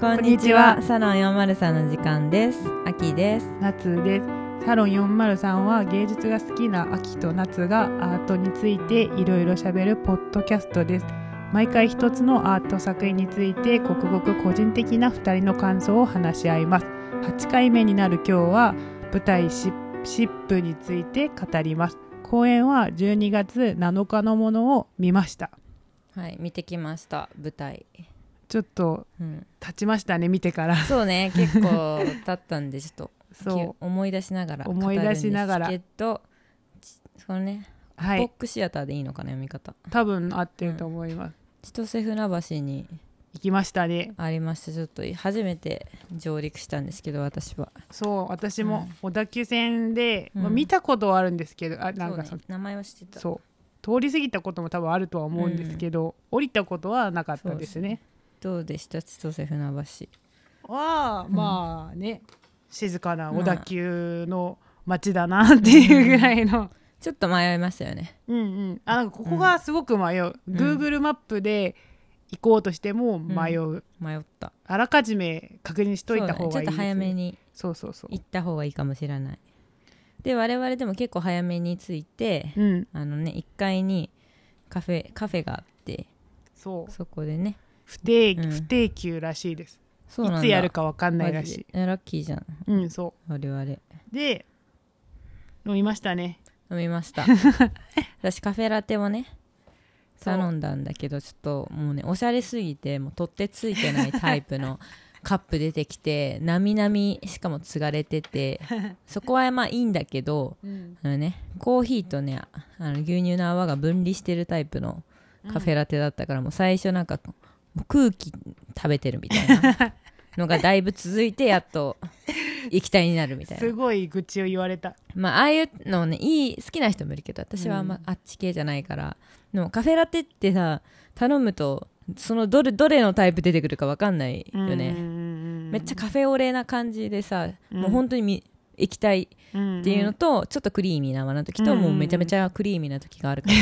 こんにちは。サロン403の時間です。秋です。夏ですサロン403は芸術が好きな秋と夏がアートについていろいろ喋るポッドキャストです毎回一つのアート作品についてごくごく個人的な2人の感想を話し合います8回目になる今日は舞台シッシップについて語ります公演は12月7日のものを見ましたはい、見てきました。舞台。ちょっとうん。経ちましたね見てから。そうね、結構経ったんで、ちょっと。そ思い出しながら思い出しながら。ですけど、ちそのね、うはい。ポックシアターでいいのかな、読み方。多分合ってると思います、千歳船橋に行きましたね。ありまして、ちょっと初めて上陸したんですけど、私は。そう私も小田急線で、うん。まあ、見たことはあるんですけどあなんかそね、名前は知ってた。そう。通り過ぎたことも多分あるとは思うんですけど、降りたことはなかったですね。どうでした、千歳船橋。は、うんまあね。静かな小田急の街だなっていうぐらいの、ちょっと迷いましたよね。うんうん。あなんかここがすごく迷う、うん。Google マップで行こうとしても迷う、迷った。あらかじめ確認しといた方がいいねちょっと早めにそうそうそう。行った方がいいかもしれない。で我々でも結構早めに着いてうん。あのね1階にカフェカフェがあってそう。そこでね不定,、うん。不定休らしいです。そうなんだ。いつやるかわかんないらしい。ラッキーじゃん。うんそ我々。うで飲みましたね。飲みました。私カフェラテをね頼んだんだけどちょっともうねおしゃれすぎてもう取ってついてないタイプの カップ出てきてなみなみしかも継がれてて そこはまあいいんだけどうん。あのねコーヒーとねあの牛乳の泡が分離してるタイプのカフェラテだったから、もう最初なんかもう空気食べてるみたいなのがだいぶ続いてやっと液体になるみたいな。すごい愚痴を言われた。まあああいうのねいい好きな人もいるけど私はあんまうん。あっち系じゃないから、でもカフェラテってさ頼むとそのどれどれのタイプ出てくるか分かんないよね、めっちゃカフェオレな感じでさ、うん。もう本当にみ液体ゃっていうのと、ちょっとクリーミーな泡の時と、うん。もうめちゃめちゃクリーミーな時があるから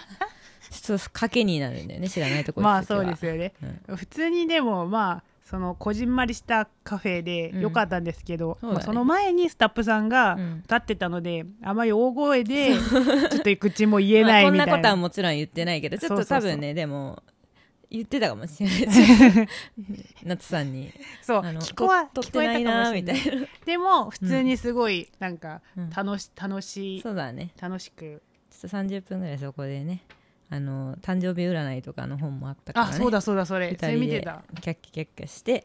ちょっと賭けになるんだよね。知らないところまあそうですよね、うん。普通にでもまあそのこじんまりしたカフェでうん。よかったんですけど、そうだね。まあ、その前にスタッフさんがうん。立ってたので、あまり大声でちょっと口も言えないみたいな,、まあ、こんなことはもちろん言ってないけどちょっとそう。そうそう多分ねでも言ってたかもしれない。夏さんに。そう聞こえと撮聞こえたかってないなみたいな。でも普通にすごいなんかうん。楽し楽しいそうだね。楽しく。ちょっと30分ぐらいそこでねあの誕生日占いとかの本もあったから、ね、あそうだそうだそれ。それ見てた。キャッキャキャッキャして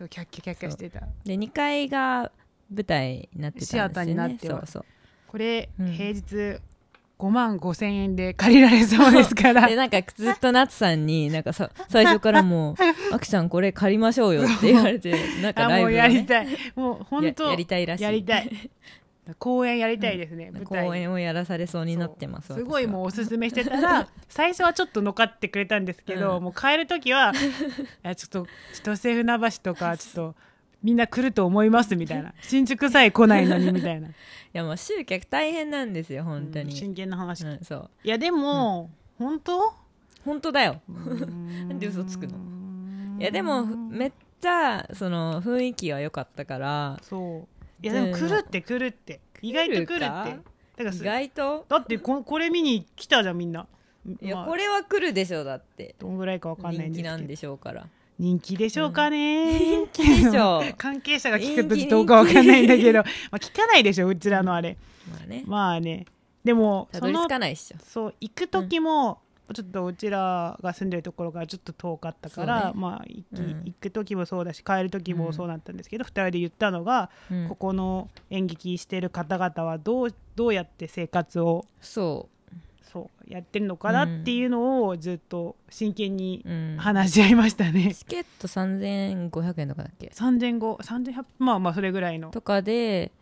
そうキャッキャキャッキャしてたで2階が舞台になってたんですよねシアターになってはそうそうこれ、うん平日5万5千円で借りられそうですからでなんかずっと夏さんになんかさ最初からもう「あきさんこれ借りましょうよ」って言われてなんかあもうライブを、ね、やりたいもう本当ややりたいらしいやりたい公演やりたいですね、舞台。公演をやらされそうになってますすごいもううおすすめしてたら 最初はちょっと乗っかってくれたんですけど、うん。もう帰る時は いやちょっと千歳船橋とかちょっとみんな来ると思いますみたいな。新宿さえ来ないのにみたいな。いやもう集客大変なんですよ本当に、うん真剣な話、いうんそう。やでも、本当？本当だよ。ななんで嘘つくの？いやでもめっちゃその雰囲気は良かったからそういやでも来るって来るって。意外と来るって。だから意す外と？だってここれ見に来たじゃんみんな。いや、まあこれは来るでしょだって。どんぐらいかわかんないんですけど。人気なんでしょうから。人気でしょうかね、人気でしょう。関係者が聞くとどうかわかんないんだけど。まあ聞かないでしょうちらのあれ。まあね。まあね。でもそのそう行く時も、ちょっとうちらが住んでるところがちょっと遠かったから、ね。まあ行き、うん。行く時もそうだし帰る時もそうだったんですけど、二人で言ったのが、うん。ここの演劇してる方々はどうどうやって生活をそそうやってるのかなっていうのをずっと真剣にう、うん、話し合いましたね。チケット3500円とかだっけ？3500 3100まあまあそれぐらいの。とかで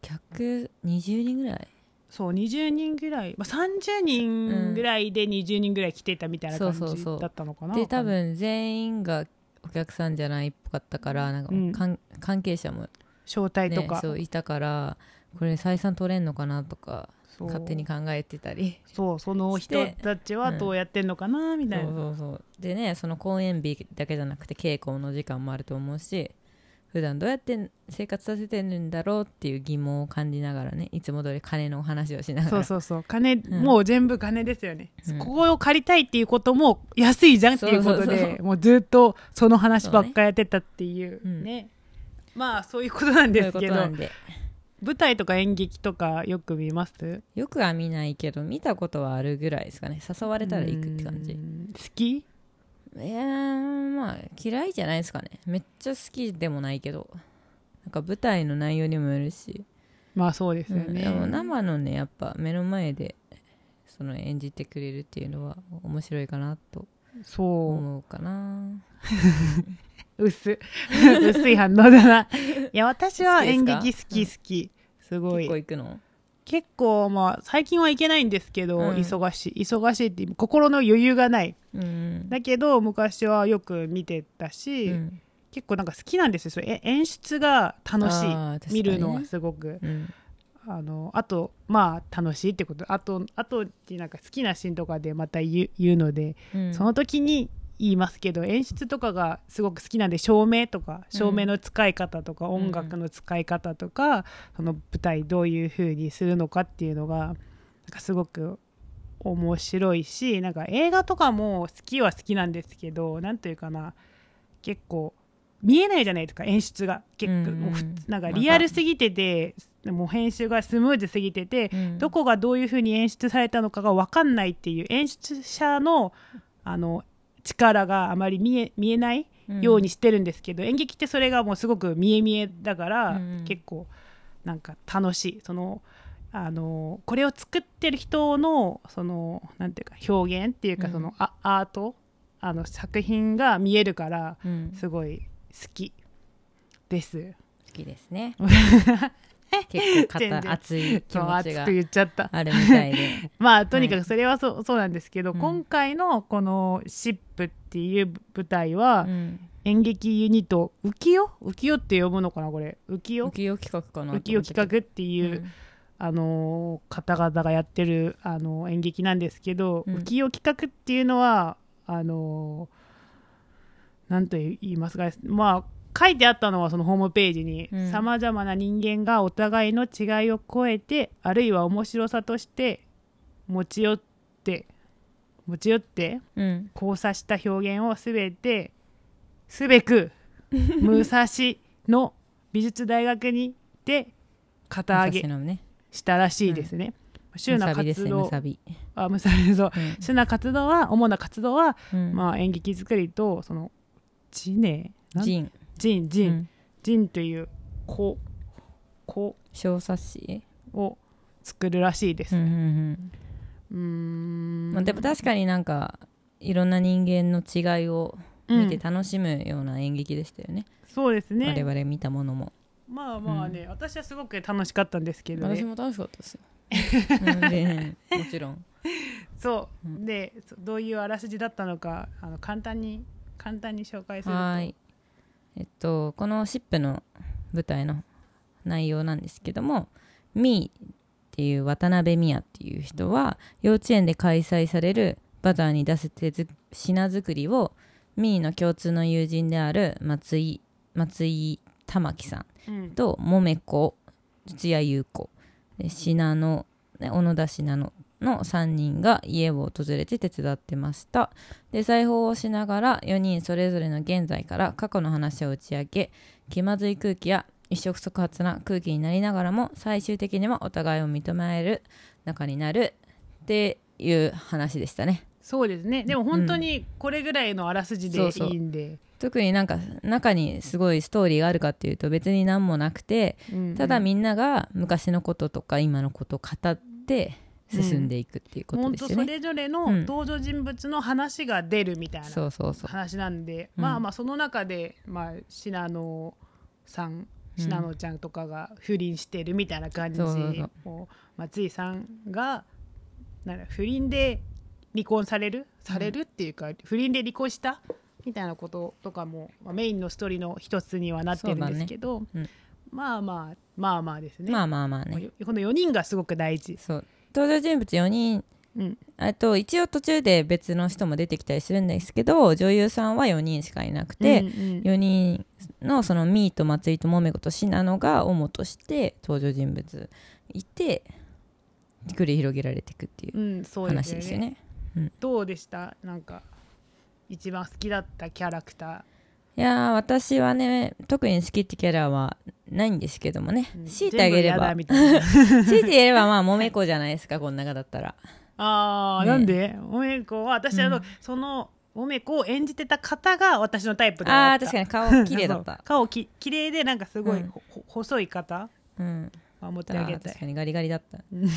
客20人ぐらい？そう20人ぐらい、まあ、30人ぐらいで20人ぐらい来てたみたいな感じだったのかなで多分。全員がお客さんじゃないっぽかったからなんかうん。関関係者も、招待とね、か、そういたからこれ採算取れんのかなとか勝手に考えてたり。そうその人たちはどうやってんのかなみたいな、そうそうそう。でねその公演日だけじゃなくて稽古の時間もあると思うし普段どうやって生活させてるんだろうっていう疑問を感じながらねいつも通り金のお話をしながら。そうそうそう。金、ん。もう全部金ですよね、うんここを借りたいっていうことも安いじゃんっていうことでもうずっとその話ばっかやってたっていう。ね。ね。まあそういうことなんですけど。舞台とか演劇とかよく見ます？よくは見ないけど見たことはあるぐらいですかね。誘われたら行くって感じ。うん。好き？いやーまあ嫌いじゃないですかね。めっちゃ好きでもないけど。なんか舞台の内容にもよるし、まあそうですよね、うんでも生のねやっぱ目の前でその演じてくれるっていうのは面白いかなと。そう。思うかな。薄。薄い反応だな。いや私は演劇好好き好き。すご結構い行くの？結構まあ最近は行けないんですけど、うん。忙しい。忙しいって心の余裕がないうん。だけど昔はよく見てたし、うん。結構なんか好きなんですよ。それえ演出が楽しい、見るのはすごく。うん。あのあとまあ楽しいってこと。あとあとってなんか好きなシーンとかでまた言うので、うん。その時に言いますけど演出とかがすごく好きなんで照明とか照明の使い方とか、ん。音楽の使い方とか、その舞台どういう風にするのかっていうのがなんかすごく面白いしなんか映画とかも好きは好きなんですけどなんというかな結構見えないじゃないですか演出が。結構、うんうん。なんかリアルすぎててもう編集がスムーズすぎてて、うん。どこがどういうふうに演出されたのかが分かんないっていう演出者のあの力があまり見え見えないようにしてるんですけど、演劇ってそれがもうすごく見え見えだから、うん。結構なんか楽しい。そのあのこれを作ってる人のそのなんていうか表現っていうか、うん。そのアアートあの作品が見えるからうん。すごい好きです。好きですね。結構熱い気持ちが。あるみたいで。まあとにかくそれはそう,、そうなんですけど、うん。今回のこの「シップ」っていう舞台は、うん。演劇ユニット浮世？浮世って呼ぶのかなこれ。浮世？浮世企画かな浮世企画っていう、あのー方々がやってる、あのー演劇なんですけど、うん。浮世企画っていうのはあのーなんと言いますかまあ書いてあったのはそのホームページにうん。さまざまな人間がお互いの違いを超えてあるいは面白さとして持ち寄って持ち寄ってうん。交差した表現をすべてすべく 武蔵の美術大学にて肩上げ。ねしたらしいですね。週なむさびです活動ねあむさびそう。うん。週な活動は主な活動は、うん。まあ、演劇作りとそのジネなん？ジン。ジンジン、うん。ジンという子子小冊子？を作るらしいです。うんまあでも確かになんかいろんな人間の違いを見て楽しむような演劇でしたよね、そうですね。我々見たものもまあまあね、私はすごく楽しかったんですけどね。私も楽しかったですよ、もちろん。そう、うん。でそどういうあらすじだったのかあの簡単に簡単に紹介すると。はい。えっとこのシップの舞台の内容なんですけどもミーっていう渡辺美也っていう人は幼稚園で開催されるバザーに出す手づ品作りをミーの共通の友人である松井松井玉樹さんうん。と桃子土屋優子。で信濃ね小野田信濃の3人が家を訪れて手伝ってました。で裁縫をしながら4人それぞれの現在から過去の話を打ち明け気まずい空気や一触即発な空気になりながらも最終的にはお互いを認め合える仲になるっていう話でしたね。そうですね。でも本当にこれぐらいのあらすじでそうそう。いいんで、特になんか中にすごいストーリーがあるかっていうと別に何もなくてうんただみんなが昔のこととか今のことを語って進んでいくっていうことですよね。それぞれのうん。登場人物の話が出るみたいな。話なんで、うん。まあまあその中で、まあ、信濃さんうん。信濃ちゃんとかが不倫してるみたいな感じそうそうそう。もう松井さんがなんだ不倫で離婚される？されるっていうか、不倫で離婚した？みたいなこととかも、まあ、メインのストーリーの一つにはなってるんですけど、そうだね。まあまあまあまあですね。まあまあまあね。この4人がすごく大事。そう。登場人物4人。うん。あと一応途中で別の人も出てきたりするんですけど女優さんは4人しかいなくて、うんうん。4人のそのミーと松井と桃子と信濃が主として登場人物いて繰り広げられていくっていううん、そうですよね。話ですよね。どうでした？なんか一番好きだったキャラクタいやー私はね特に好きってキャラはないんですけどもね、ー、うん。強いてあげれば。強いてあげればまあ桃子じゃないですかこの中だったら。あー、ね。なんで？おめこは私、あのうん。そのおめこを演じてた方が私のタイプでああ確かに顔綺麗だった。顔き綺麗でなんかすごい、うん。細い方うん。守ってああげたいー確かにガリガリだった。う ん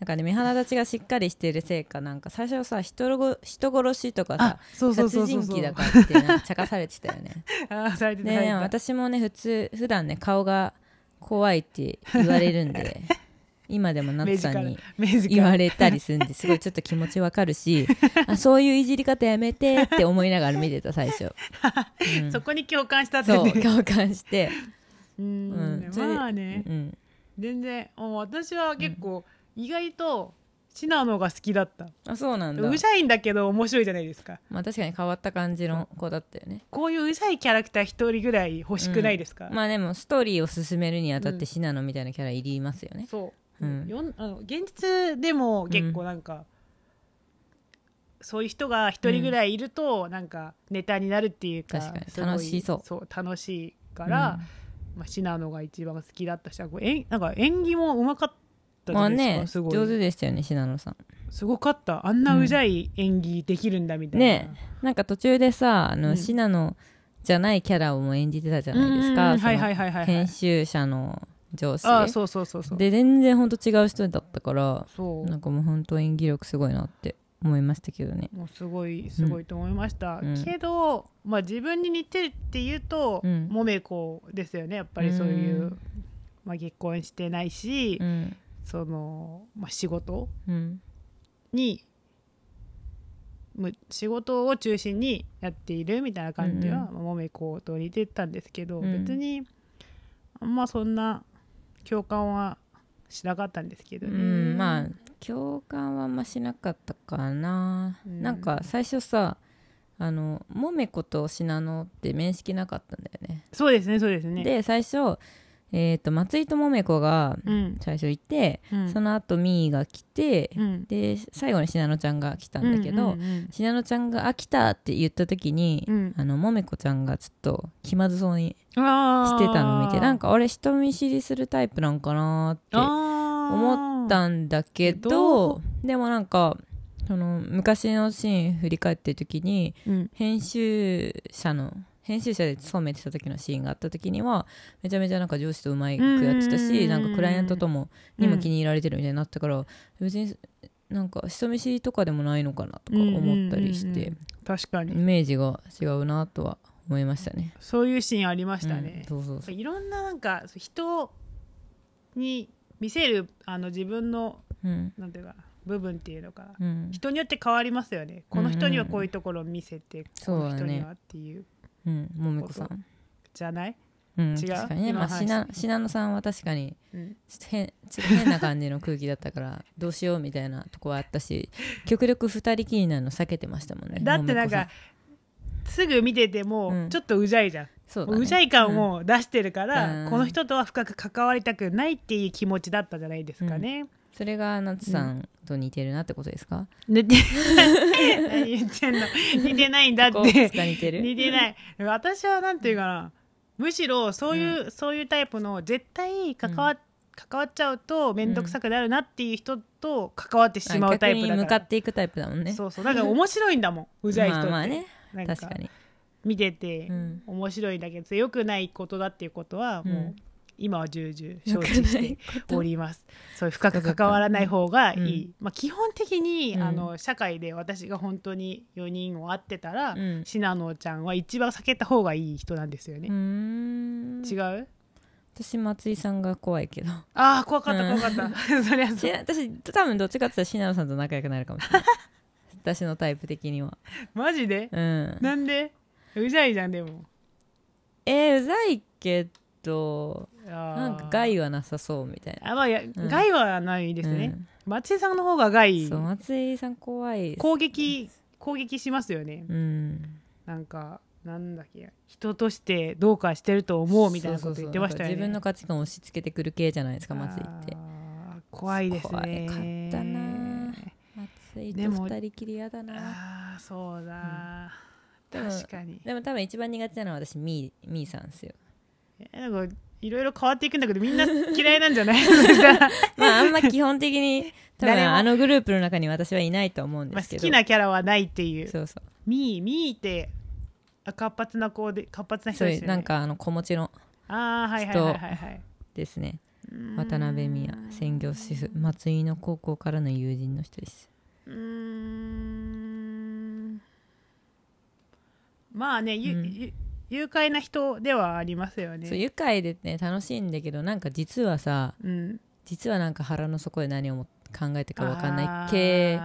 なんかね目鼻立ちがしっかりしてるせいかなんか最初さ人ご人殺しとかさ殺人鬼だからってなんか茶化されてたよね。あーされて私もね普通普段ね顔が怖いって言われるんで 今でもナツさんに言われたりするんですごいちょっと気持ちわかるし あそういういじり方やめてって思いながら見てた最初、うん。そこに共感したってね。共感して、うんうんまあね。うん、全然私は結構意外とシナノが好きだった。あそうなんだ。うざいんだけど面白いじゃないですか。まあ確かに変わった感じの子だったよね。こういううざいキャラクター一人ぐらい欲しくないですか、まあでもストーリーを進めるにあたっうんてシナノみたいなキャラいりますよね、そう、うん。よんあの現実でも結構なんか、そういう人が一人ぐらいいるとなんかネタになるっていうか確かに。楽しそう。そう楽しいから、まあ、シナノが一番好きだったしなんか演技もうまかったじまあゃないですか、ねすごい上手でしたよねシナノさん。すごかった。あんなうざい演技できるんだみたいな、ね。なんか途中でさあの、うん。シナノじゃないキャラをも演じてたじゃないですか、はいはいはいはいはい。編集者の上司。ああそうそうそうそう。で全然ほんと違う人だったからそう。なんかもう本当演技力すごいなって思いましたけどね。もうすごいすごいと思いました、うん。けど、まあ、自分に似てるっていうと、うん。もめこですよね。やっぱりそういう、うん。まあ、結婚してないし、うんその、まあ、仕事うん。仕事を中心にやっているみたいな感じは、うんまあもめこと似てたんですけど、うん。別にあんまそんな共感はしなかったんですけどうね、ん。まあ共感はあんましなかったかな、うん。なんか最初さあのもめこと信濃って面識なかったんだよね。そうですねそうですね。で最初、えー、と松井ともめこがうん。最初いて、うん。その後ミーが来て、うん。で最後に信濃ちゃんが来たんだけど、うんうんうん信濃ちゃんが「飽きた」って言った時に、うん。あのもめこちゃんがちょっと気まずそうにしてたのを見てなんか俺人見知りするタイプなんかなって思ったんだけどどでもなんかその昔のシーン振り返ってる時にうん。編集者の編集者で勤めてた時のシーンがあった時にはめちゃめちゃなんか上司とうまくやってたうん。しなんかクライアントともうんにも気に入られてるみたいになったから別になんか人見知りとかでもないのかなとか思ったりして確かイにメージが違うなとは思いましたね。そういうシーンありましたね。うん、そうそういろんななんか人に見せるあの自分のうん。なんていうか部分っていうのか。うん。人によって変わりますよね。この人にはこういうところを見せて、そうだね。この人にはっていううんもめこさん。じゃない、うん、違う？確かにね、まあ、信濃さんは確かにうん、変変な感じの空気だったから どうしようみたいなとこはあったし極力二人きりになるの避けてましたもんねだってなんかすぐ見ててもうん。ちょっとうざいじゃん、そうだ、ね、うざい感を出してるから、うん。この人とは深く関わりたくないっていう気持ちだったじゃないですかね。それが夏さんと似てるなってことですか、寝て何言ってんの？似てないんだって。が似てる？似てない。私はなんていうかなむしろそういう、そういうタイプの絶対関わ,、関わっちゃうと面倒くさくなるなっていう人と関わってしまうタイプだ逆に向か、からっていくタイプだもんね。そうそう。だから面白いんだもん。うざい人って、まあまあね。なん確かに、見ててうん。面白いんだけど良くないことだっていうことはもう、うん今は重々承知しております。そういう深く関わらない方がいい。うんまあ基本的に、うんあの社会で私が本当に4人を会ってたら、うんシナノちゃんは一番避けた方がいい人なんですよね。ん違う？私松井さんが怖いけどああ怖かったうん怖かった。そりゃそう。し私多分どっちかって言ったら信濃さんと仲良くなるかもしれない 私のタイプ的にはマジで？うんなんで？うざいじゃんでも。えー、うざいけどなんか害はなさそうみたいな。あまあいや、ん。害はないですね、うん。松井さんの方が害そう松井さん怖い攻撃攻撃しますよね。うん。なんかなんだっけ人としてどうかしてると思うみたいなこと言ってましたよね。自分の価値観を押し付けてくる系じゃないですか松井って。怖いですね。怖かったな松井とでも二人きりやだな。ああそうだ、でも確かに。でも多分一番苦手なのは私みーみーさんですよ。えなんかいろいろ変わっていくんだけどみんな嫌いなんじゃない？まあ あんま基本的に多分あのグループの中に私はいないと思うんまあですけど。好きなキャラはないっていう。そうそう。ミーミーってあ活発な子で活発な人ですよね。なんかあの子持ちのああはいはいはいはい。はいですね。渡辺美也専業主婦松井の高校からの友人の人です。うーん。まあねゆ、うん。ゆ愉快な人ではありますよそうね愉快でね楽しいんだけどなんか実はさうん。実はなんか腹の底で何をも考えてるか分かんない系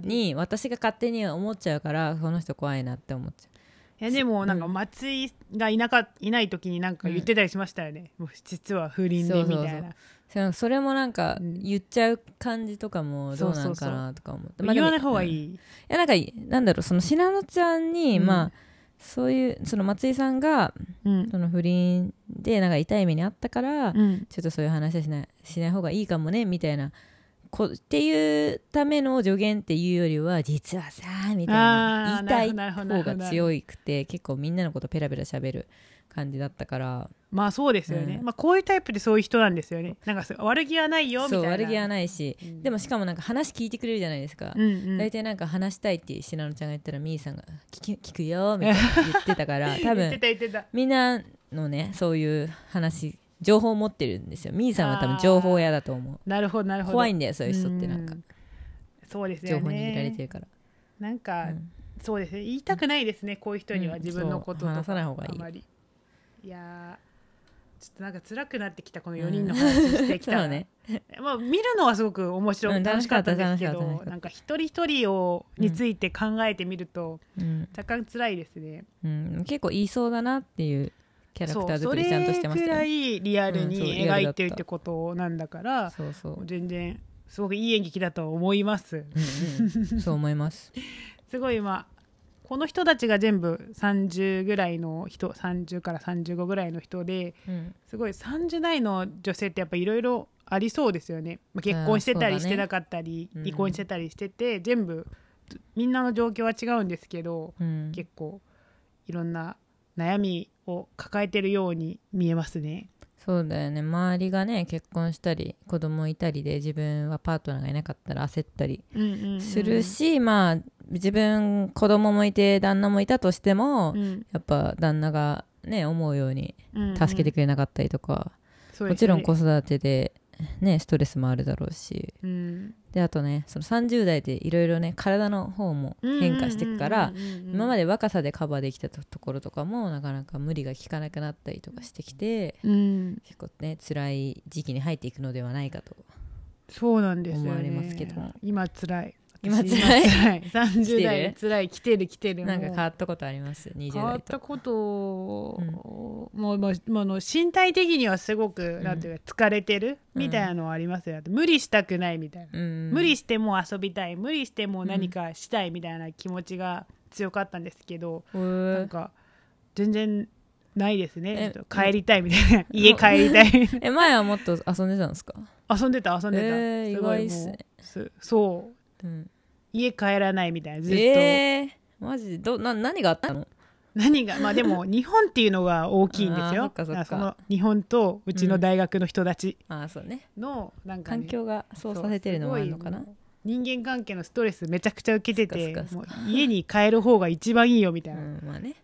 に。私が勝手に思っちゃうからこの人怖いなって思っちゃやでもなんかうん松井がいなかいない時になんか言ってたりしましたよね、もう実は不倫でそうそうそう。みたいなうそれもなんかうん。言っちゃう感じとかもどうなんかなとか思って、まあ言わない方がいい、い、いやなんかなんだろうその信濃ちゃんに、うん。まあそういうその松井さんがうん。その不倫でなんか痛い目にあったから、うん。ちょっとそういう話はしないしない方がいいかもねみたいなこっていうための助言っていうよりは実はさみたいな言いたい方が強くて結構みんなのことペラペラ喋る感じだったからまあそうですよね、うん。まあこういうタイプでそういう人なんですよね。なんか悪気はないよみたいな。そう悪気はないし、うん。でもしかもなんか話聞いてくれるじゃないですか、うんうん。大体なんか話したいって信濃ちゃんが言ったらみーさんが聞き聞くよみたいな 言ってたから多分みんなのねそういう話情報を持ってるんですよ。みーさんは多分情報屋だと思う。なるほどなるほど。怖いんだよそういう人ってなんか。うそうですね。報握られてるから、なんか、うん。そうですね。言いたくないですね、こういう人にはうん。自分のこととか、話さない方がいい。あまり。いやーちょっとなんか辛くなってきたこの4人の話してきたうね。まあ、見るのはすごく面白い、うん楽しかったんですけどなんか一人一人をについて考えてみると、うん。若干辛いですね。うん、結構言いそうだなっていうキャラクター作りちゃんとしてましそれくらいリアルに描いてるってことなんだから、そう。そう、全然すごくいい演劇だと思います。うんうん、そう思います。すごいまあこの人たちが全部30ぐらいの人30から35ぐらいの人でうん。すごい30代の女性ってやっぱいろいろありそうですよね、まあ、結婚してたりしてなかったり、うん離婚してたりしてて全部みんなの状況は違うんですけどうん。結構いろんな悩みを抱えてるように見えますね。そうだよね。周りがね結婚したり子供いたりで自分はパートナーがいなかったら焦ったりうんうんうんするし、まあ自分子供もいて旦那もいたとしても、うん。やっぱ旦那がね思うようにうんうん。助けてくれなかったりとか、そうですね。もちろん子育てでねストレスもあるだろうし。うん。であとねその30代でいろいろね体の方も変化していくから今まで、で若さでカバーできたところとかもなかなか無理が効かなくなったりとかしてきてうん、結構ね辛い時期に入っていくのではないかとそうなんですよね。思われますけども。今辛い今私辛い。今辛い。30来て代る？辛い来てる来てる。なんか変わったことあります？20変わったことうもうもうあの身体的にはすごく、なんていうか疲れてる？みたいなのはありますよ、無理したくないみたいな、うん。無理しても遊びたい。無理しても何かしたいみたいな気持ちが強かったんですけど、へーなんか全然ないですね。帰りたいみたいな。家帰りたい。え前はもっと遊んでたんですか、遊んでた遊んでた、えーすごいもうすそううん、家帰らないみたいなずっと、えー、マジで？どな何があったの？何が？まあでも日本っていうのが大きいんですよ。あーそっかそっか。だらその日本とうちの大学の人たちああそうね。のなんか、ね環境がそうさせてるのもあるのかな？そうすごいもう人間関係のストレスめちゃくちゃ受けててそっかそっもう家に帰る方が一番いいよみたういな、んまあね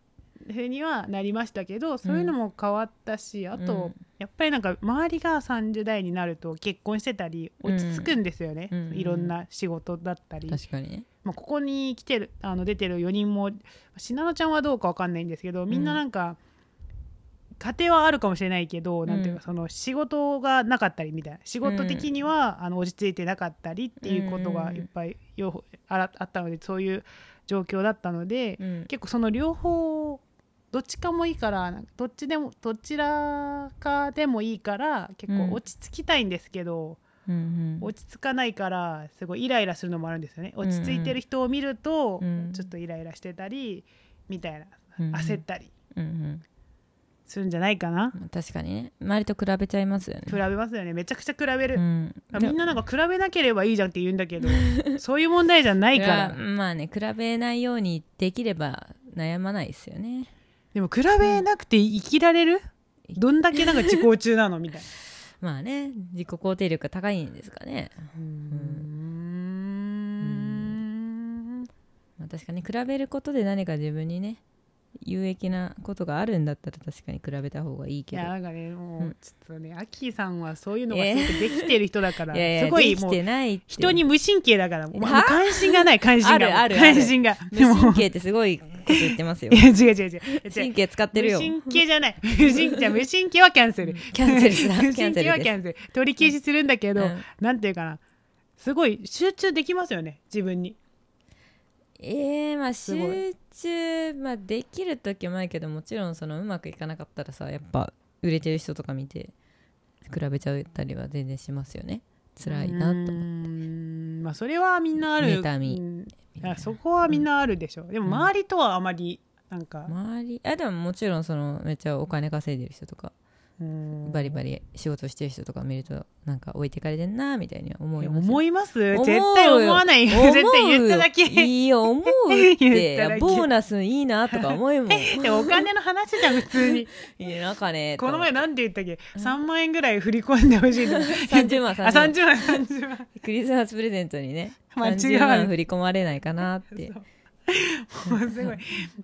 ふうにはなりましたけどそういうのも変わったし、あと、うんやっぱりなんか周りが30代になると結婚してたり落ち着くんですよね、うん。いろんな仕事だったり、確かに。ねまあ、ここに来てるあの出てる4人も信濃ちゃんはどうかわかんないんですけどみんななんか、家庭はあるかもしれないけど、なんていうかその仕事がなかったりみたいな。仕事的には、あの落ち着いてなかったりっていうことがいっぱいよあらあったのでそういう状況だったので、うん。結構その両方どっちかもいいからどっちでもどちらかでもいいから結うん。構落ち着きたいんですけど、うん落ち着かないからすごいイライラするのもあるんですよね。落ち着いてる人を見ると、うんちょっとイライラしてたりみたいなうん焦ったりうんうん。するんじゃないかな、うん確かにね。周りと比べちゃいますよね。比べますよね。めちゃくちゃ比べる、うん。みんななんか比べなければいいじゃんって言うんだけど そういう問題じゃないから。まあね比べないようにできれば悩まないですよねでも比べなくて生きられる、どんだけなんか自己中なのみたいな。まあね自己肯定力が高いんですかね、うーん。まあ、確かに比べることで何か自分にね有益なことがあるんだったら確かに比べた方がいいいけど。やなんかねもううん。ちょっとね、アッキーさんはそういうのがすごくできてる人だから、すごいできもうてないって。人に無神経だからもう関心がない 関心が。あるあるある。関心が。無神経ってすごいこと言ってますよ。いや違う違う違う。神経使ってるよ。無神経じゃない。無神じゃあ無神経はキャンセル。キャンセルだ無キャン神経はキャンセル。取り消しするんだけど、うん。なんていうかな。すごい集中できますよね自分にええまあ集中、まあ、できる時もないけどもちろんそのうまくいかなかったらさやっぱ売れてる人とか見て比べちゃったりは全然しますよね。辛いなとうーん。まあそれはみんなある。妬み。そこはみんなあるでしょ、でもうん周りとはあまりなんか、周り。あでももちろんそのめっちゃお金稼いでる人とか。うんバリバリ仕事してる人とか見るとなんか置いてかれてんなみたいには思います。よ思います？絶対思わない。絶対言っただけ。いいよ思うって。ボーナスいいなとか思うもん。お金の話じゃん普通に。いやなんかねこの前なんて言ったっけ？3万円ぐらい振り込んでほしいとか30万。あ30万30万30万。クリスマスプレゼントにね間違う。30万振り込まれないかなってもうすごい。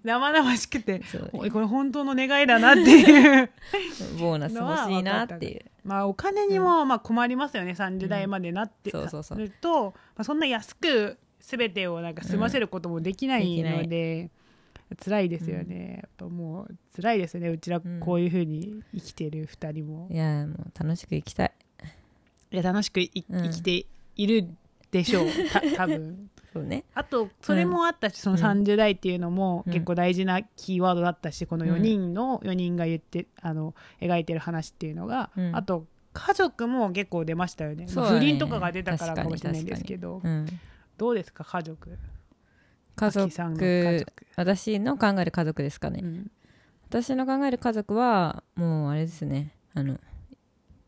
生々しくておいこれ本当の願いだなっていう。ボーナス欲しいなっていう。まあお金にもまあ困りますよね。30代までなって。そうそうそう。なると、まあ、そんな安く全てをなんか済ませることもできないので、辛いですよね、やっぱもう辛いですよね。うちらんこういうふうに生きてる2人も、いやもう楽しく生きたい。いや楽しくいうん。生きているでしょう。た多分そうね。あとそれもあったし、その30代っていうのもうん。結構大事なキーワードだったしこの4人の4人が言ってあの描いてる話っていうのが、うん。あと家族も結構出ましたよね。そうだね。不倫とかが出たからかもしれないんですけど。うん。どうですか家族？家族族、私の考える家族ですかね、うん。私の考える家族はもうあれですね。あの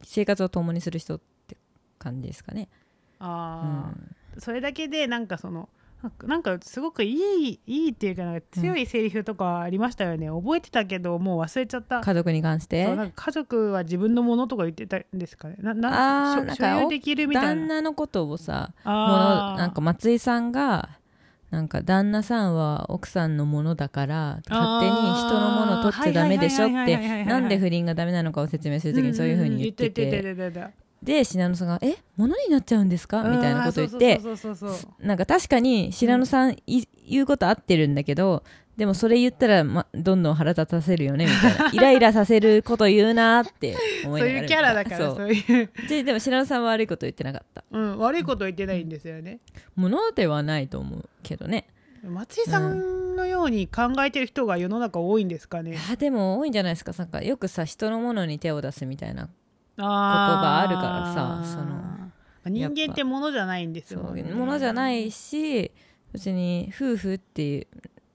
生活を共にする人って感じですかね、うあん、ーそれだけでなんかそのなんかすごくいいいいっていうかなんか強いセリフとかありましたよね、覚えてたけどもう忘れちゃった。家族に関して？そうなんか家族は自分のものとか言ってたんですかね。なな所あ所有できるみたいな。旦那のことをさもなんか松井さんがなんか旦那さんは奥さんのものだから勝手に人のものを取っちゃダメでしょってなんで不倫がダメなのかを説明するときにそういうふうに言っててで信濃さんが「え物になっちゃうんですか?」みたいなこと言ってそうそうそうそうそうなんか確かに信濃さんい言うこと合ってるんだけどでもそれ言ったら、ま、どんどん腹立たせるよねみたいな。イライラさせること言うなって思いながらそういうキャラだからそそうういう、ででも信濃さんは悪いこと言ってなかった。うん、悪いこと言ってないんですよね。ものではないと思うけどね。松井さんのように考えてる人が世の中多いんですかね、いやでも多いんじゃないですか。なんかよくさ人のものに手を出すみたいなあーあるからさそのまあ人間ってものじゃないんですよ。ねものじゃないし別に夫婦って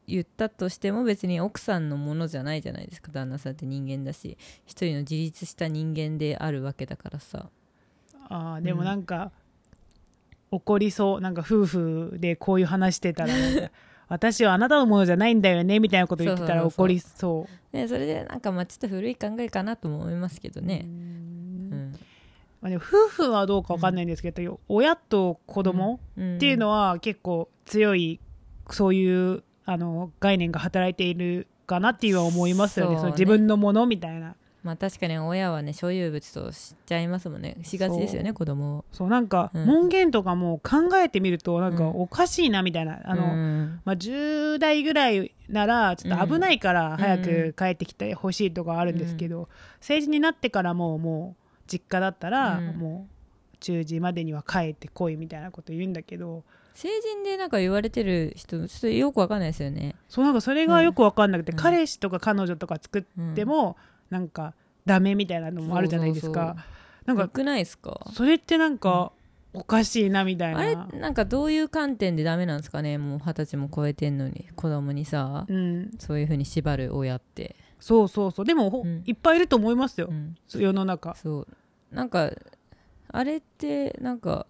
言ったとしても別に奥さんのものじゃないじゃないですか。旦那さんって人間だし一人の自立した人間であるわけだからさ。あーでもなんか、怒りそう。なんか夫婦でこういう話してたら 私はあなたのものじゃないんだよねみたいなこと言ってたらそうそうそうそう。怒りそう。でそれでなんかまあちょっと古い考えかなとも思いますけどね。う、うんんまあ、夫婦はどうかわかんないんですけど、親と子供うん、っていうのは結構強いそういうあの概念が働いているかなっていうのは思いますよね。そうね。自分のものみたいな。まあ確かに親はね所有物としちゃいますもんね。しがちですよね子供。をそうなんか、うん。門限とかも考えてみるとなんかうん。おかしいなみたいな、あの、うん。まあ、10代ぐらいならちょっと危ないから早く帰ってきてほしいとかあるんですけど、成人になってからもうもう実家だったら、うん。もう10時までには帰ってこいみたいなこと言うんだけど成人でなんか言われてる人ちょっとよくわかんないですよね。そうなんかそれがよく分かんなくて、うん。彼氏とか彼女とか作っても、なんかダメみたいなのもあるじゃないですか。なんかよくないですか？それってなんかおかしいなみたいな、あれなんかどういう観点でダメなんですかねもう二十歳も超えてんのに子供にさうん、そういうふうに縛る親って、そうそうそう。でも、ほうん。いっぱいいると思いますよ。う、ん、世の中。そう。なんかあれってなんか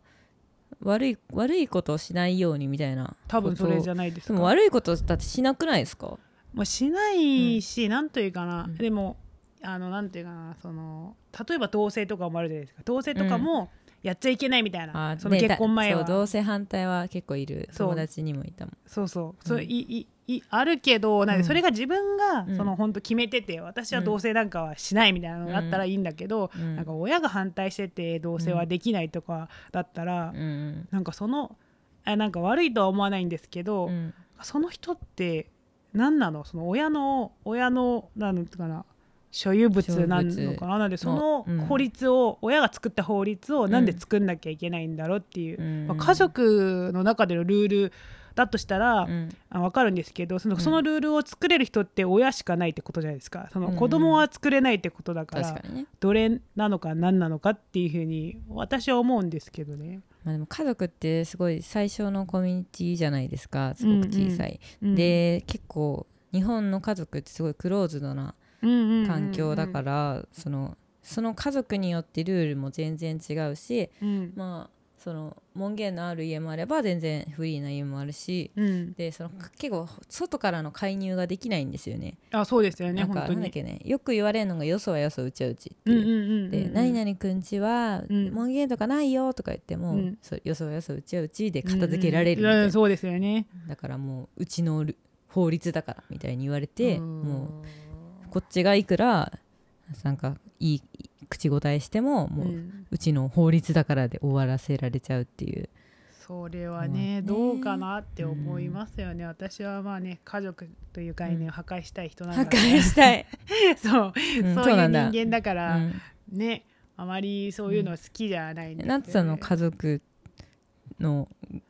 悪い悪いことをしないようにみたいな。多分それじゃゃないですでもか悪いことだってしなくないですか？もうしないし、なんというかな、うん。でもあのなんていうかなその例えば同棲とかもあるじゃないですか。同棲とかもやっちゃいけないみたいな、そので結婚前は。だそう同性反対は結構いる。そう。友達にもいたもん。そうそう、そううん。いいいあるけどなんでうん。それが自分が、うん。その本当決めてて私は同棲なんかはしないみたいなのがあったらいいんだけど、うん。なんか親が反対してて同棲はできないとかだったら、うんなんかそのあなんか悪いとは思わないんですけど、うん。その人って何なの？その親の親のなんかな所有物なのかな？なのでそのうん。法律を、親が作った法律をなんで作んなきゃいけないんだろうっていう、うん。まあ、家族の中でのルールだとしたら、うん。あ分かるんですけどそのうん。そのルールを作れる人って親しかないってことじゃないですか。そのうん。子供は作れないってことだから、確かにね、どれなのか何なのかっていうふうに私は思うんですけどね。まあ、でも家族ってすごい最小のコミュニティじゃないですかすごく小さい、うんで結構日本の家族ってすごいクローズドな環境だから、そのその家族によってルールも全然違うしうん。まあその門限のある家もあれば全然フリーな家もあるしうん、でその結構外からの介入ができないんですよね。あそうですよねなんか。なんだっけねよく言われるのがよそはよそうちはうちってう。んいうで「何々くんちはうん。門限とかないよ」とか言っても、うん。そうよそはよそうちはうちで片付けられるみたいな、うんうんそうですよね。だからもううちのル法律だからみたいに言われてうん。もうこっちがいくらなんかいい口答えしてももう、ううんちの法律だからで終わらせられちゃうっていう。それはね、うんどうかなって思いますよね、私はまあね家族という概念を破壊したい人なんだ破壊したい、そう、うんそういう人間だかうら、ん、ねあまりそういうの好きじゃないんですよねナッツさんの家族の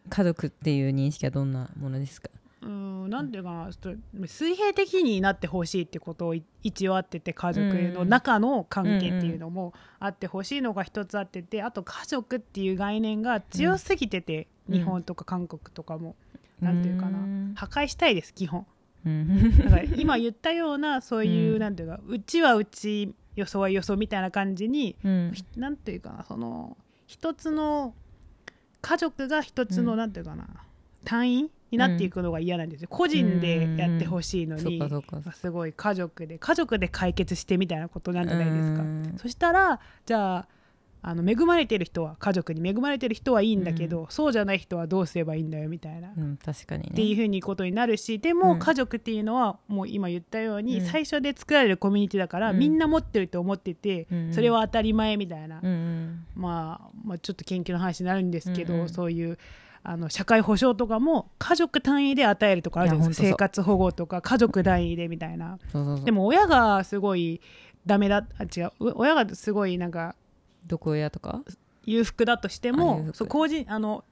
家族っていう認識はどんなものですか？うんなんていうかなちょっと水平的になってほしいってことをい一応あってて家族の中の関係っていうのもあってほしいのが一つあっててあと家族っていう概念が強すぎてて、うん日本とか韓国とかも、なんていうかなうん。破壊したいです基本。うんだから今言ったようなそういう、うんなんていうかうちはうちよそはよそみたいな感じに、うん。ひなんていうかなその一つの家族が一つの、うん。なんていうかな単位になっていくのが嫌なんですよ、個人でやってほしいのに、そうかそうか。すごい家族で家族で解決してみたいなことなんじゃないですか、うん。そしたらじゃああの恵まれてる人は家族に恵まれてる人はいいんだけど、そうじゃない人はどうすればいいんだよみたいな、うん確かにね。っていうふうにことになるしでも、うん家族っていうのはもう今言ったように、うん。最初で作られるコミュニティだから、うん。みんな持ってると思ってて、うん。それは当たり前みたいな、うんうん。まあ、まあちょっと研究の話になるんですけど、うんうん。そういうあの社会保障とかも家族単位で与えるとかあるじゃないですか。生活保護とか家族単位でみたいな。でも親がすごいダメだあ違う。う親がすごいなんか毒親とか？裕福だとしても福。そう個人あの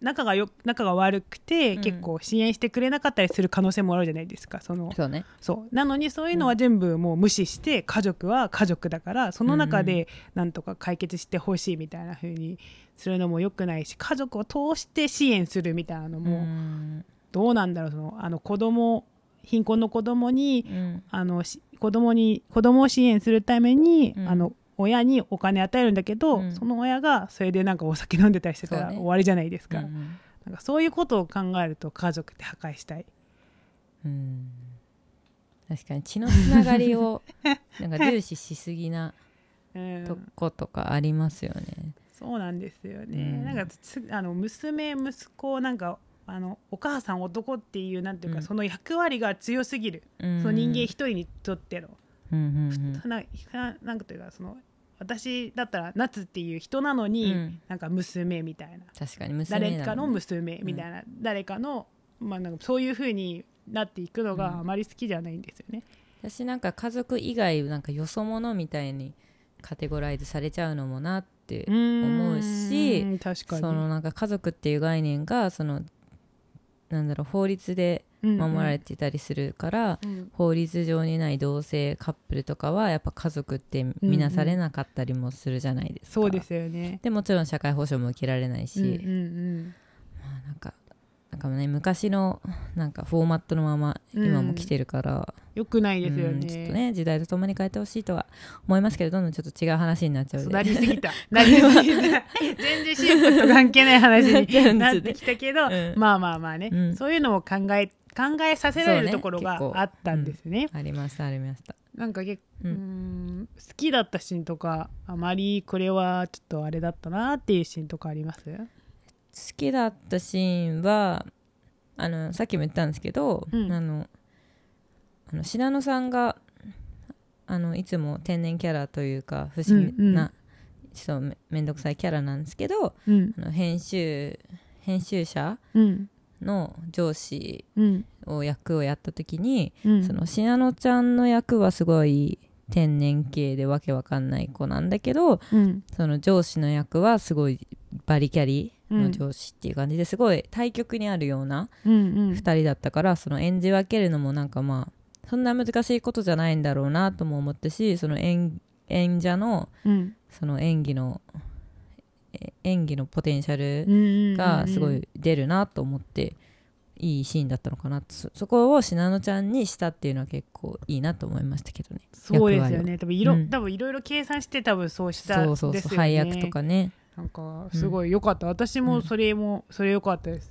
仲がよ仲が悪くて、うん。結構支援してくれなかったりする可能性もあるじゃないですか。そのそうね。そう。なのにそういうのは全部もう無視して、家族は家族だからその中でなんとか解決してほしいみたいな風にするのも良くないし家族を通して支援するみたいなのうもん。どうなんだろうそのあの子供貧困の子供にうん。あのし子供に子供を支援するために、うん。あの親にお金与えるんだけど、うん。その親がそれでなんかお酒飲んでたりしてたら終わりじゃないですか,、うん。なんかそういうことを考えると家族って破壊したい。うん。確かに血のつながりをなんか重視しすぎな うん。とことかありますよね。そうなんですよね、うん。なんかつあの娘息子なんかあのお母さん男っていうなんていうか、うん。その役割が強すぎる、うん。その人間一人にとっての、うんうんなんかというかその私だったら夏っていう人なのうに、ん。なんか娘みたいな。確かにね誰かの娘みたいな、誰かの,、まあ、なんかそういう風になっていくのがあまり好きじゃないんですよね。私なんか家族以外なんかよそ者みたいにカテゴライズされちゃうのもなっって思うし確かに。そのなんか家族っていう概念がそのなんだろう法律で守られていたりするから、うん。法律上にない同性カップルとかはやっぱ家族って見なされなかったりもするじゃないですか、そうですよね。でもちろん社会保障も受けられないし、うんうんまあなんかなんかね昔のなんかフォーマットのまま今も来てるから、よくないですようんねちょっとね時代とともに変えてほしいとは思いますけどどんどんちょっと違う話になっちゃうなりすぎた。なりすぎた。全然シンプルと関係ない話に なってきたけど、うん。まあまあまあね、うん。そういうのも考え考えさせられるねところがあったんですね。ありましたありました。なんか結構、ううんん好きだったシーンとかあまりこれはちょっとあれだったなっていうシーンとかあります？好きだったシーンはあのさっきも言ったんですけど、うん。あのあの信濃さんがあのいつも天然キャラというか不思議な、うんうんちょっとめめんどくさいキャラなんですけどうん。あの編集編集者うん。の上司うん。を役をやった時に、うん。その信濃ちゃんの役はすごい天然系でわけわかんない子なんだけどうん。その上司の役はすごいバリキャリの上司っていう感じですごい対極にあるようなうん。うん。2人だったからその演じ分けるのもなんかまあそんな難しいことじゃないんだろうなとも思ったしその演演者のうん。その演技のえ演技のポテンシャルうんがすごい出るなと思っていいシーンだったのかなそそこを信濃ちゃんにしたっていうのは結構いいなと思いましたけどね。そうですよね。多分いろ、うん。多分いろいろ計算して多分そうしたそうそうですよね。そう配役とかね。なんかすごい良かった、私もそれもそれ良かったです、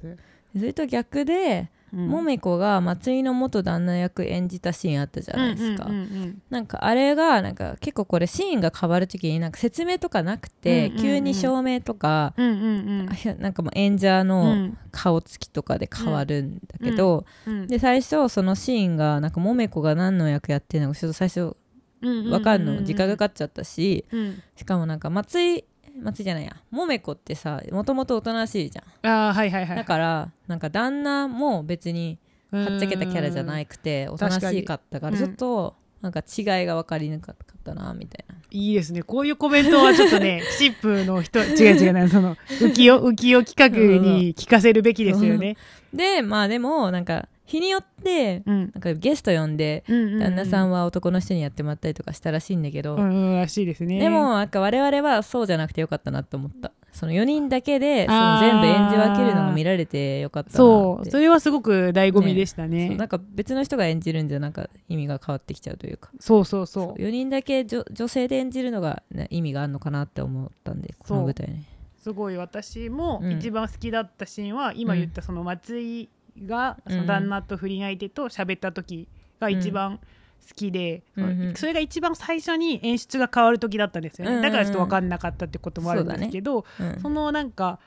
それと逆で、うんもめこが松井の元旦那役演じたシーンあったじゃないですか、うんうんうんなんかあれがなんか結構これシーンが変わる時になんか説明とかなくて、うんうんうん。急に照明とか、うんうんうん。なんかもう演者うのん。顔つきとかで変わるんだけど、うん。で最初そのシーンがなんかもめこが何の役やってるのかちょっと最初分かるの時間がかかっちゃったしうん。しかもなんか松井松井じゃないや。もめこってさもともとおとなしいじゃん。ああはいはいはい。だからなんか旦那も別にはっちゃけたキャラじゃないくておとなしかったからちょっとなんか違いが分かりにくかったなみたいな。いいですね。こういうコメントはちょっとね シップの人違う違うなその浮世浮世企画に聞かせるべきですよね。でまあでもなんか日によってうん。なんかゲスト呼んで旦那さんんは男の人にやってもらったりとかしたらしいんだけど、うんうんらしいですね。でもなんか我々はそうじゃなくてよかったなと思った。その4人だけでその全部演じ分けるのが見られてよかったそう。それはすごく醍醐味でしたそうねなんか別の人が演じるんじゃなんか意味が変わってきちゃうというか。そうそうそう。4人だけ女女性で演じるのが、ね、意味があるのかなって思ったんでこの舞台ねすごい。私もうん。一番好きだったシーンは、今言ったその松井がその旦那と不倫相手と喋った時が一番好きで、うん。うんそれが一番最初に演出が変わる時だったんですよね、だからちょっと分かんなかったってこともあるんですけどそ,、うん。のなんか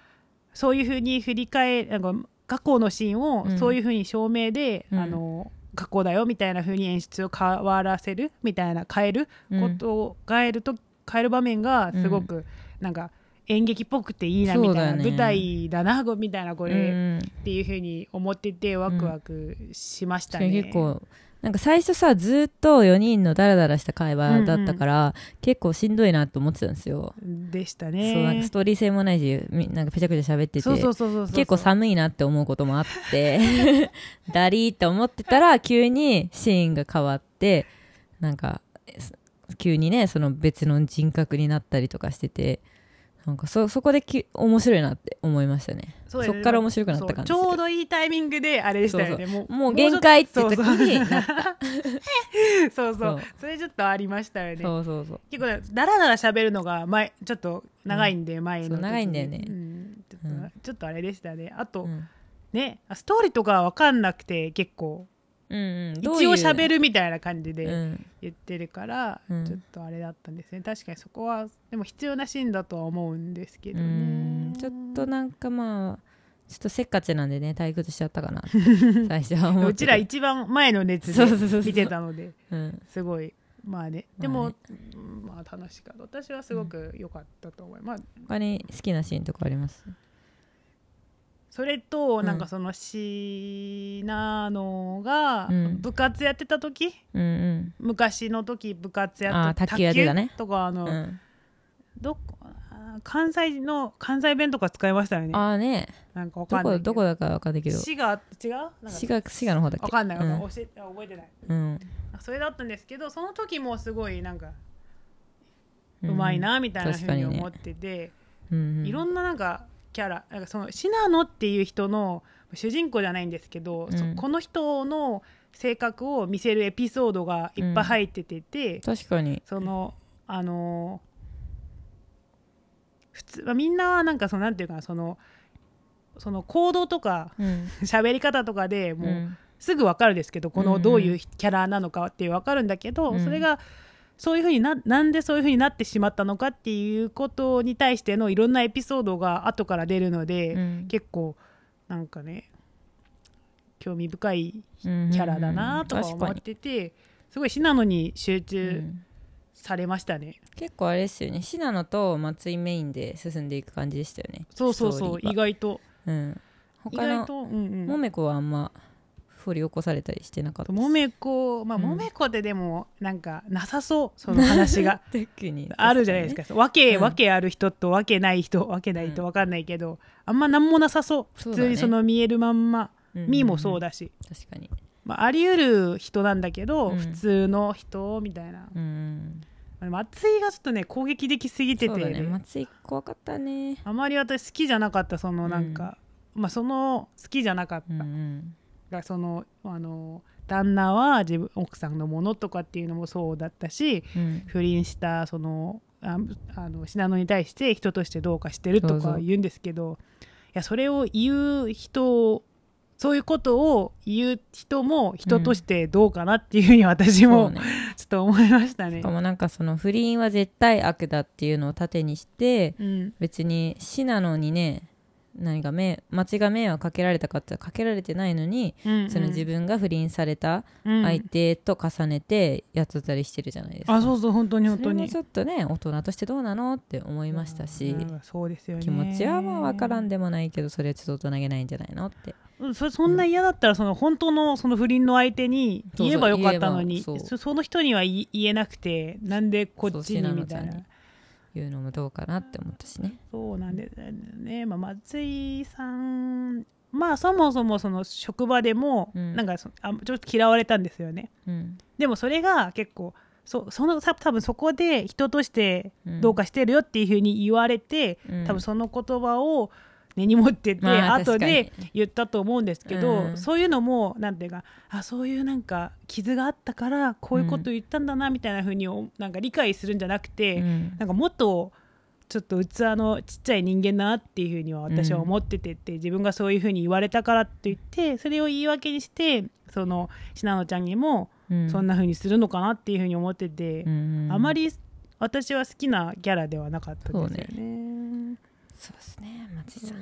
そういうふうに振り返なんか過去のシーンをうん。そういうふうに照明で、うん。あの過去だよみたいなふうに演出を変わらせるみたいな変えることを変えると変える場面がすごくなんか演劇っぽくていいなみたいな、ね。舞台だなみたいなこれ、うん。っていうふうに思っててワクワクしましたね。結構なんか最初さずっと4人のダラダラした会話だったから、結構しんどいなと思ってたんですよ、でしたそうなんかねス。トーリー性もないしみなんかぺちゃくちゃ喋ってて結構寒いなって思うこともあって ダリーって思ってたら急にシーンが変わってなんかす急にねその別の人格になったりとかしててなんかそそこでき面白いなって思いましたね。そそうだよね。っから面白くなった感じちょうどいいタイミングであれでしたよね。もうもう限界って時になった。そうそう。そうそう。それちょっとありましたよね。そうそうそう。結構だらだら喋るのが前ちょっと長いんで、前の時そう長いんだよね。うん。ちょっとあれでしたね。あと、うん。ねストーリーとかわかんなくて結構うんうん。一応喋るみたいな感じでうん。言ってるから、うん。ちょっとあれだったんですね。確かにそこはでも必要なシーンだとは思うんですけうどね。ん。ちょっとなんかまあちょっとせっかちなんでね退屈しちゃったかな。最初は思うちら一番前の熱で見てたのでうん。すごい。まあね。でもまあね。うんまあ楽しかった。私はすごく良かったと思います、他に好きなシーンとかあります？それとうん。なんかそのシナノがうん。部活やってた時、うんうん。昔の時部活やってあー卓球やってたね。とかあの、うん。どこ関西の関西弁とか使いましたよね。ああね。なんかわどかんないど。こだかわかんないけど。滋賀違う？滋賀滋賀の方だっけ？わかんないうん。教えあ覚えてない。うん。それだったんですけどその時もすごいなんかううまいなみたいなふうに思ってて、うんうん。いろんななんかキャラなんかそのシナノっていう人の主人公じゃないんですけど、そうん。この人の性格を見せるエピソードがいっぱい入っててて、確かに。そのあの普通、まあ、みんなはなんかそのなんていうかなそのその行動とかうん。喋り方とかでもう、うん。すぐ分かるんですけどこうんうん。のどういうキャラなのかって分かるんだけど、うん。それがそういうふうにななんでそういうふうになってしまったのかっていうことに対してのいろんなエピソードが後から出るので、うん。結構なんかね興味深いキうんャラだなとか思っ確かにててすごいシナノに集う中んされましたね。結構あれですよね。信濃と松井メインで進んでいく感じでしたよね。そうそうそう。意外と。うん。意他のもめこはあんま掘り起こされたりしてなかった。もめこまあうん。もめこってでもなんかなさそうその話が。あるじゃないですか。わけ、うん。わけある人とわけない人わけない人わかんないけど、あんまなんもなさそう。普通にその見えるまんま。みもそうだだし、確かに。まあ、あり得る人なんだけど、うん。普通の人みたいな。うん松井がちょっとね攻撃的すぎてて、そうだね。松井怖かったね。あまり私好きじゃなかったそのなんか、まあその好きじゃなかった、うんうんがそのあの旦那は自分奥さんのものとかっていうのもそうだったしうん。不倫したそのああの信濃に対して人としてどうかしてるとか言うんですけどいやそれを言う人そういうことを言う人も人としてどうかなっていうふうに私も、そうね。ちょっと思いましたね。しか。もなんかその不倫は絶対悪だっていうのを盾にしてうん。別に信濃にね何か迷町が迷惑かけられたかってかけられてないのに、うんその自分が不倫されたうん。相手と重ねてやつたりしてるじゃないですか、あそうそう本当に本そ当に。ちょっとね大人としてどうなのって思いましたし、うんそうですよね。気持ちはまあ分からんでもないけどそれはちょっと大人げないんじゃないのって。うんそそんな嫌だったらその本当のその不倫の相手にそうそう言えばよかったのにそう。そその人には言えなくてなんでこっちにそうみたいないうのもどうかなって思ったしね。そうなんですよね、まあ、松井さんまあそもそもその職場でもうん。なんかそあちょっと嫌われたんですよね。うん。でもそれが結構そそのた多分そこで人としてうん。どうかしてるよっていうふうに言われて、うん。多分その言葉を根に持ってて、まあ後で言ったと思うんですけど、うん。そういうのもなんていうかあそういうなんか傷があったからこういうこと言ったんだなみたいな風におなんか理解するんじゃなくて、うん。なんかもっとちょっと器のちっちゃい人間だなっていう風には私は思っててって、自分がそういう風に言われたからって言ってそれを言い訳にしてその信濃ちゃんにもうん。そんな風にするのかなっていう風に思ってて、うん。あまり私は好きなキャラではなかったですよね。そうですね松井さん。う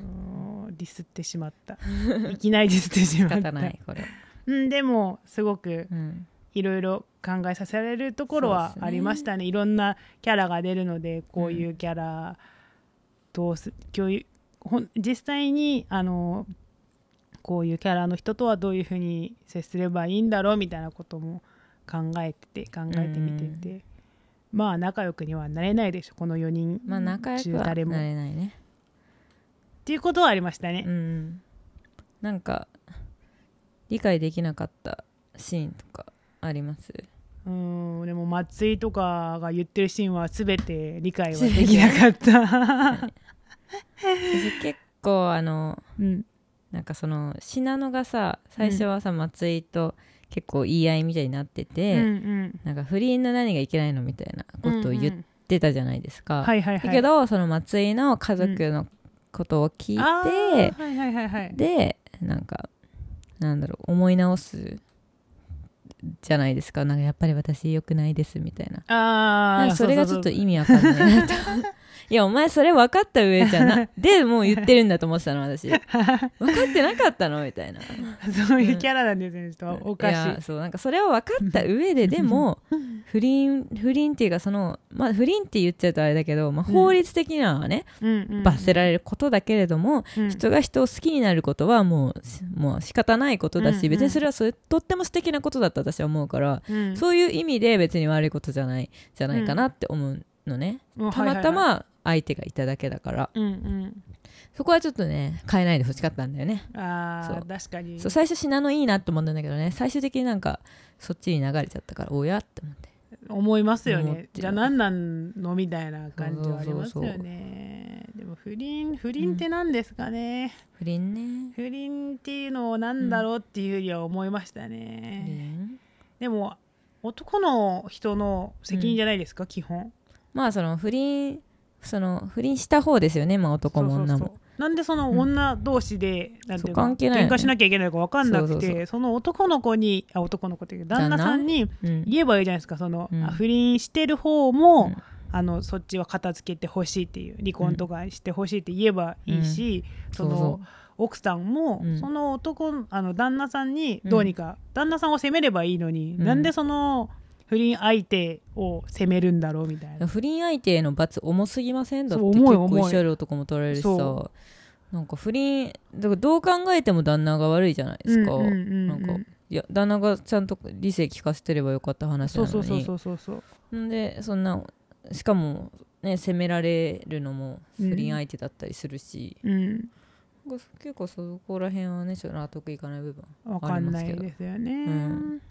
んディスってしまった。いきなりディスってしま仕った。方ないこれ。うん、でもすごくうん。いろいろ考えさせられるところはありましたね。いろんなキャラが出るのでこういうキャラどうす共有ほん実際にあのこういうキャラの人とはどういうふうに接すればいいんだろうみたいなことも考えてて考えてみてて、まあ仲良くにはなれないでしょこの4人。まあ仲良くはなれないねていうことはありましたねう。んなんか理解できなかったシーンとかあります？うんでも松井とかが言ってるシーンは全て理解はできなかった。私結構あのうんなんかその信濃がさ最初はさ、松井と結構言い合いみたいになってて、うんうんなんか不倫の何がいけないのみたいなことを言ってたじゃないですか、はいはいはい。だけどその松井の家族のことを聞いて、あーはいはいはいはい。でなんかなんだろう思い直すじゃないですか。なんかやっぱり私良くないですみたいな。あそれがちょっと意味わかんないなといやお前それ分かった上じゃな でもう言ってるんだと思ってたの私。分かってなかったのみたいな。そういうキャラなんですよね。ちょっとおかしい。やそうなんかそれを分かった上ででも不倫不倫っていうかそのまあ不倫って言っちゃうとあれだけど、まあ、法律的にはね、罰せられることだけれども、うん。人が人を好きになることはもうしもう仕方ないことだし、うんうん。別にそれはそれとっても素敵なことだと私は思うから、うん。そういう意味で別に悪いことじゃないじゃないかなって思うのね。うん。たまたま相手がいただけだから。うんうん。そこはちょっとね変えないでほしかったんだよね。あ確かに。そう最初信濃いいなと思ったんだけどね。最終的になんかそっちに流れちゃったからおや？って思って。思いますよね。じゃあ何なんのみたいな感じはありますよね。でも不倫不倫って何ですかね、不倫ね。不倫っていうのを何だろうっていうふうには思いました不ね、倫でも男の人の責任じゃないですか、基本。まあその不倫その不倫した方ですよねまあ男も女も。そうそうそう。なんでその女同士で、なんていうそう関係ない。よね喧嘩しなきゃいけないのか分かんなくてその男の子にあ男の子っていうか旦那さんにうん。言えばいいじゃないですかその、うん。あ不倫してる方も、うん。あのそっちは片付けてほしいっていう離婚とかしてほしいって言えばいいし、その奥さんも、うん。その男あの旦那さんにどうにか、旦那さんを責めればいいのに、うん。なんでその不倫相手を責めるんだろうみたいな。不倫相手への罰重すぎませんだって。結構一緒ある男も取られるしさ。そなんか不倫だからどう考えても旦那が悪いじゃないですか、うんうんうんうん。なんかいや旦那がちゃんと理性聞かせてればよかった話なのに。そうそうそうそうそうそう。んでそんなしかもね責められるのも不倫相手だったりするし、うん、結構そこら辺はねちょっと納得いかない部分わかんないですよね。うん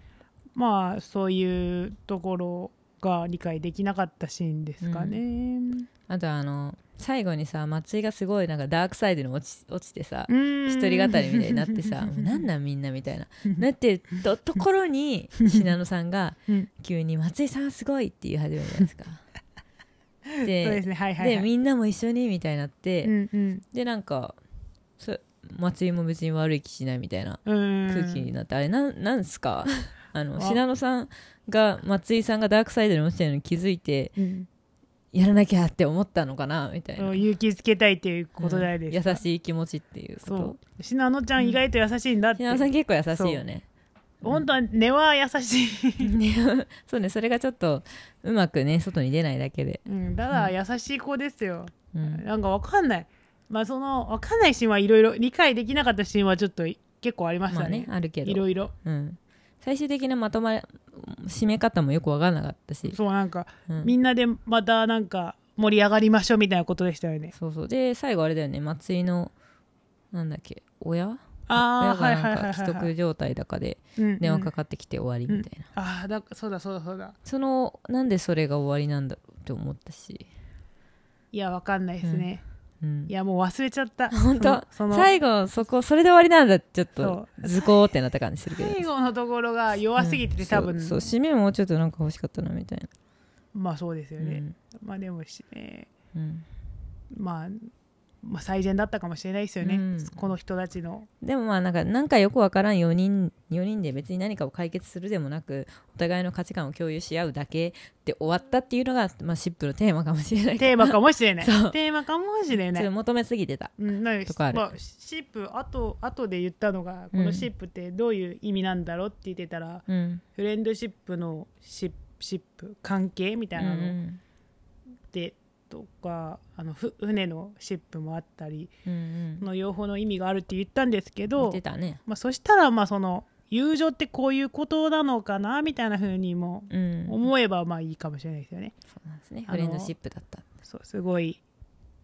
まあそういうところが理解できなかったシーンですかね。あとあの最後にさ松井がすごいなんかダークサイドに落ち落ちてさうん。一人語りみたいになってさ もうなんなんみんなみたいな。なってるとところに信濃さんがうん。急に「松井さんすごい!」って言い始めるじゃないですか。でね。はいはい、みんなも一緒にみたいになって、うんうん。でなんかそ松井も別に悪い気しないみたいなうん。空気になって、あれなんなんすか？あのあ。信濃さんが松井さんがダークサイドに落ちてるのに気づいてうん。やらなきゃって思ったのかなみたいな、勇気づけたいっていうことじゃないですか、うん。優しい気持ちっていうこそとう。信濃ちゃん意外と優しいんだって、信濃さん結構優しいよね。本当は根は優しい、ね そうねそれがちょっとうまくね外に出ないだけで、うん、ただ優しい子ですよ、うん。なんかわかんない。まあそのわかんないシーンはいろいろ理解できなかったシーンはちょっと結構ありましまあたね,、ねあるけど。いろいろ。うん、最終的なまとまり締め方もよく分からなかったし、そうなんか、うん。みんなでまたなんか盛り上がりましょうみたいなことでしたよね。そうそう。で最後あれだよね。松井のなんだっけ親？ああはいはい親がなんか既得状態だかでうん電話うんかかってきて終わりみたいな、ああだそうだそうだそうだ。そのなんでそれが終わりなんだろうって思ったし、いやわかんないですね、うん。い、やもう忘れちゃった。本当？最後そこそれで終わりなんだちょっそとう図工ってなった感じするけど。最後のところが弱すぎてて、多分。そう締めももうちょっとなんか欲しかったなみたいな、まあそうですよね、うん。まあでもし、えうん。ーまあまあ最善だったかもしれないですよね、うん。この人たちの。でもまあなんかなんかよくわからん4人4人で別に何かを解決するでもなくお互いの価値観を共有し合うだけで終わったっていうのが、まあ、シップのテーマかもしれない。テーマかもしれない。そう。テーマかもしれない。求めすぎてた。うん、なんかとかある。まあ、シップあと後で言ったのがこのシップってどういう意味なんだろうって言ってたら、うん。フレンドシップのシップシップ関係みたいなのうん。で、とかあのふ船のシップもあったりうんうん。の用法の意味があるって言ったんですけ言どってたね。まあ、そしたらまあその友情ってこういうことなのかなみたいな風にもうん。思えばまあいいかもしれないですよね。そうなんですね。フレンドシップだったそうすごい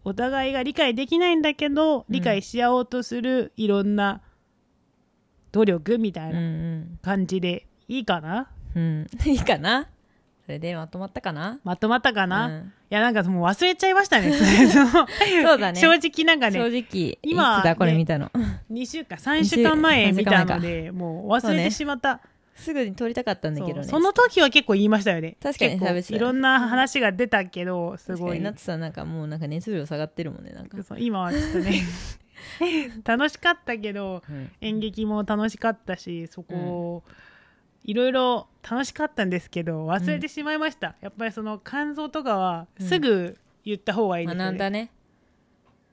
お互いが理解できないんだけど理解し合おうとするいろんな努力みたいうんうなん。感じでいいかな、うん。いいかな？それでまとまったかな？まとまったかな、いうん。やなんかもう忘れちゃいましたね そのそうだね。正直なんか正ね直今いつだこれね見たの？2週間3週間前見たのでもう忘れてしまった。すぐに撮りたかったんだけどね。その時は結構言いましたよね。確かに喋っいろんな話が出たけどすごい。になってさなんかもうなんか熱量下がってるもんねなんか、今はちょっとね 楽しかったけどうん。演劇も楽しかったしそこ、いろいろ楽しかったんですけど忘れてしまいました、やっぱりその感想とかはうんすぐ言った方がいいですよね、学んだね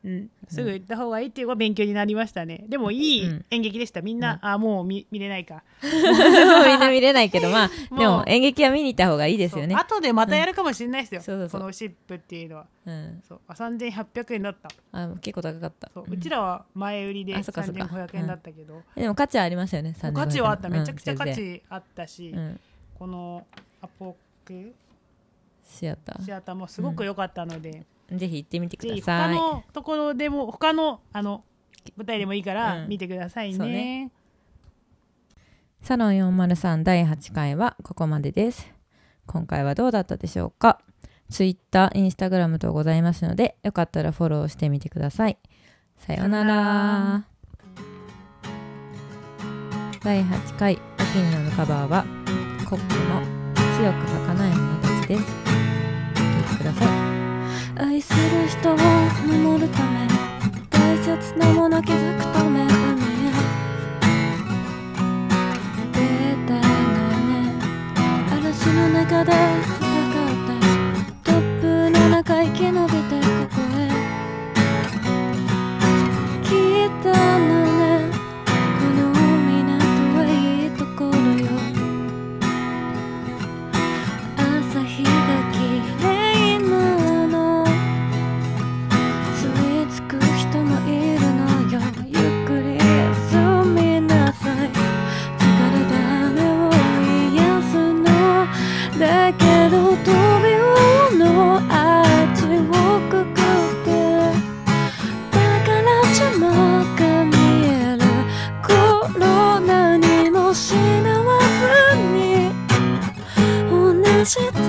うん、すぐ言った方がいいっていうのが勉強になりましたね。でもいいうん演劇でした。みんな、あもう見見れないか。みんな見れないけどまあ でも演劇は見に行った方がいいですよね。後でまたやるかもしれないですよ、そうそうそう。このシップっていうのは。うん。そう。あ3800円だった。あ結構高かった。そう、ううんちらは前売りであそっかそっか。3500円だったけど、でも価値はありましたよね価値はあった。めちゃくちゃ価値あったし、うん。このアポクシアタシアターもすごく良かったので、ーぜひ行ってみてください。他のところでも他のあの舞台でもいいからうん。見てくださいそうね。ねサロン403第8回はここまでです。今回はどうだったでしょうか？Twitter、Instagram とございますのでよかったらフォローしてみてください。さようなら。第8回お気に入りのカバーはコックの強く儚い者たちです。聴いてください愛する人を守るため大切なもの気づくため海へ。出たいのね。嵐の中で戦って突風の中生き延びてここへ。来た同